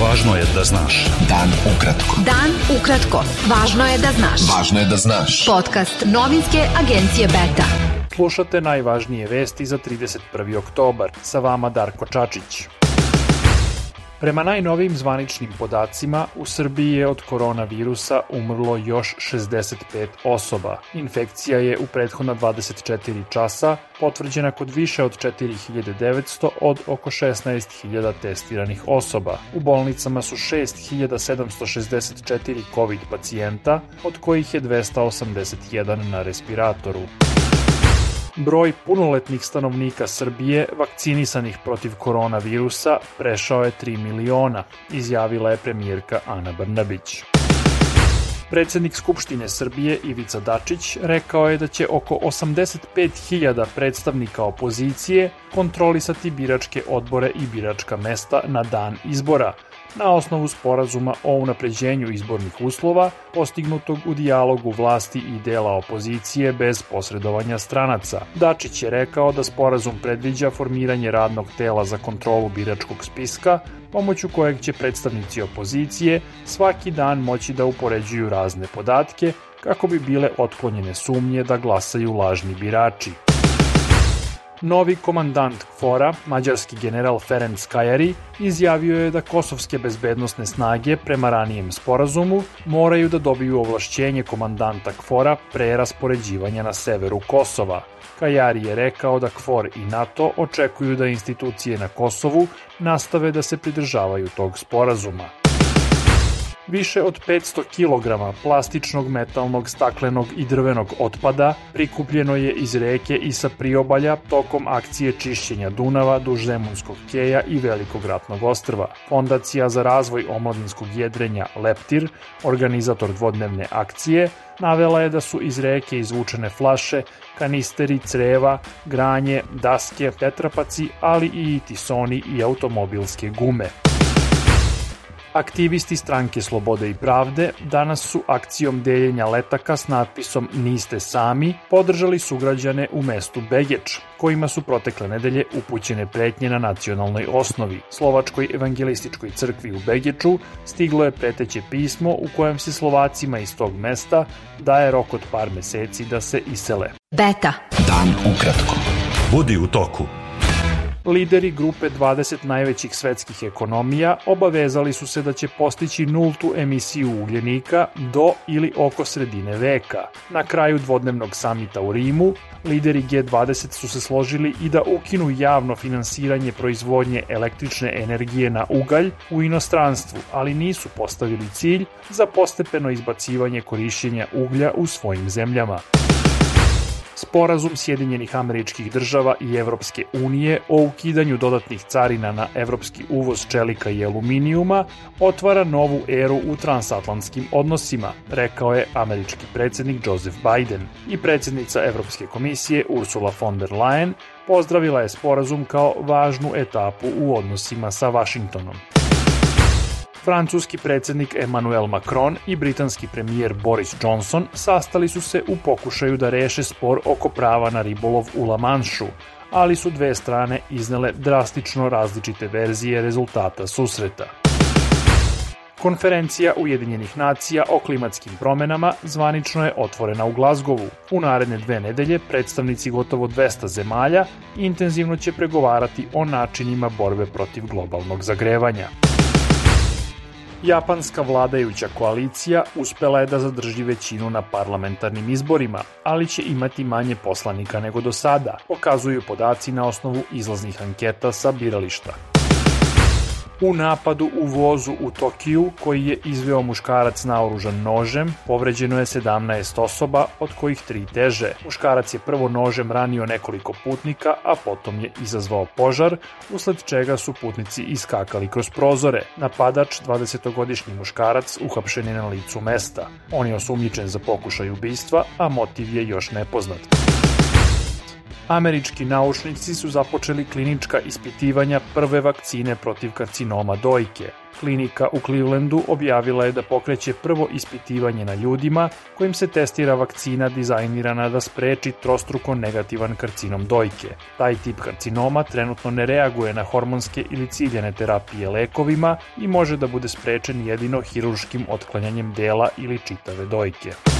Važno je da znaš. Dan ukratko. Dan ukratko. Važno je da znaš. Važno je da znaš. Podcast novinske agencije Beta. Slušate najvažnije vesti za 31. oktobar. Sa vama Darko Čačić. Prema najnovijim zvaničnim podacima, u Srbiji je od koronavirusa umrlo još 65 osoba. Infekcija je u prethodna 24 časa potvrđena kod više od 4900 od oko 16.000 testiranih osoba. U bolnicama su 6764 COVID pacijenta, od kojih je 281 na respiratoru. Broj punoletnih stanovnika Srbije vakcinisanih protiv koronavirusa prešao je 3 miliona, izjavila je premijerka Ana Brnabić. Predsednik Skupštine Srbije Ivica Dačić rekao je da će oko 85.000 predstavnika opozicije kontrolisati biračke odbore i biračka mesta na dan izbora – na osnovu sporazuma o unapređenju izbornih uslova postignutog u dijalogu vlasti i dela opozicije bez posredovanja stranaca. Dačić je rekao da sporazum predviđa formiranje radnog tela za kontrolu biračkog spiska, pomoću kojeg će predstavnici opozicije svaki dan moći da upoređuju razne podatke kako bi bile otklonjene sumnje da glasaju lažni birači. Novi komandant KFOR-a, mađarski general Ferenc Kajari, izjavio je da kosovske bezbednostne snage prema ranijem sporazumu moraju da dobiju ovlašćenje komandanta KFOR-a pre raspoređivanja na severu Kosova. Kajari je rekao da KFOR i NATO očekuju da institucije na Kosovu nastave da se pridržavaju tog sporazuma. Više od 500 kg plastičnog, metalnog, staklenog i drvenog otpada prikupljeno je iz reke i sa priobalja tokom akcije čišćenja Dunava duž Zemunskog keja i Velikog ratnog ostrva. Fondacija za razvoj omladinskog jedrenja Leptir, organizator dvodnevne akcije, navela je da su iz reke izvučene flaše, kanisteri, creva, granje, daske, tetrapaci, ali i tisoni i automobilske gume. Aktivisti stranke Slobode i pravde danas su akcijom deljenja letaka s natpisom Niste sami podržali sugrađane u mestu Begeč, kojima su protekle nedelje upućene pretnje na nacionalnoj osnovi. Slovačkoj evangelističkoj crkvi u Begeču stiglo je preteće pismo u kojem se Slovacima iz tog mesta daje rok od par meseci da se isele. Beta. Dan ukratko. Budi u toku lideri grupe 20 najvećih svetskih ekonomija obavezali su se da će postići nultu emisiju ugljenika do ili oko sredine veka. Na kraju dvodnevnog samita u Rimu, lideri G20 su se složili i da ukinu javno finansiranje proizvodnje električne energije na ugalj u inostranstvu, ali nisu postavili cilj za postepeno izbacivanje korišćenja uglja u svojim zemljama. Sporazum Sjedinjenih američkih država i Evropske unije o ukidanju dodatnih carina na evropski uvoz čelika i aluminijuma otvara novu eru u transatlantskim odnosima, rekao je američki predsednik Joseph Biden i predsednica Evropske komisije Ursula von der Leyen pozdravila je sporazum kao važnu etapu u odnosima sa Vašingtonom. Francuski predsednik Emmanuel Macron i britanski premijer Boris Johnson sastali su se u pokušaju da reše spor oko prava na ribolov u La Manšu, ali su dve strane iznele drastično različite verzije rezultata susreta. Konferencija Ujedinjenih nacija o klimatskim promenama zvanično je otvorena u Glazgovu. U naredne dve nedelje predstavnici gotovo 200 zemalja intenzivno će pregovarati o načinima borbe protiv globalnog zagrevanja. Japanska vladajuća koalicija uspela je da zadrži većinu na parlamentarnim izborima, ali će imati manje poslanika nego do sada, pokazuju podaci na osnovu izlaznih anketa sa birališta. U napadu u vozu u Tokiju, koji je izveo muškarac naoružan nožem, povređeno je 17 osoba, od kojih tri teže. Muškarac je prvo nožem ranio nekoliko putnika, a potom je izazvao požar, usled čega su putnici iskakali kroz prozore. Napadač, 20-godišnji muškarac, uhapšen je na licu mesta. On je osumnjičen za pokušaj ubistva, a motiv je još nepoznat. Američki naučnici su započeli klinička ispitivanja prve vakcine protiv karcinoma dojke. Klinika u Clevelandu objavila je da pokreće prvo ispitivanje na ljudima kojim se testira vakcina dizajnirana da spreči trostruko negativan karcinom dojke. Taj tip karcinoma trenutno ne reaguje na hormonske ili ciljene terapije lekovima i može da bude sprečen jedino hiruškim otklanjanjem dela ili čitave dojke.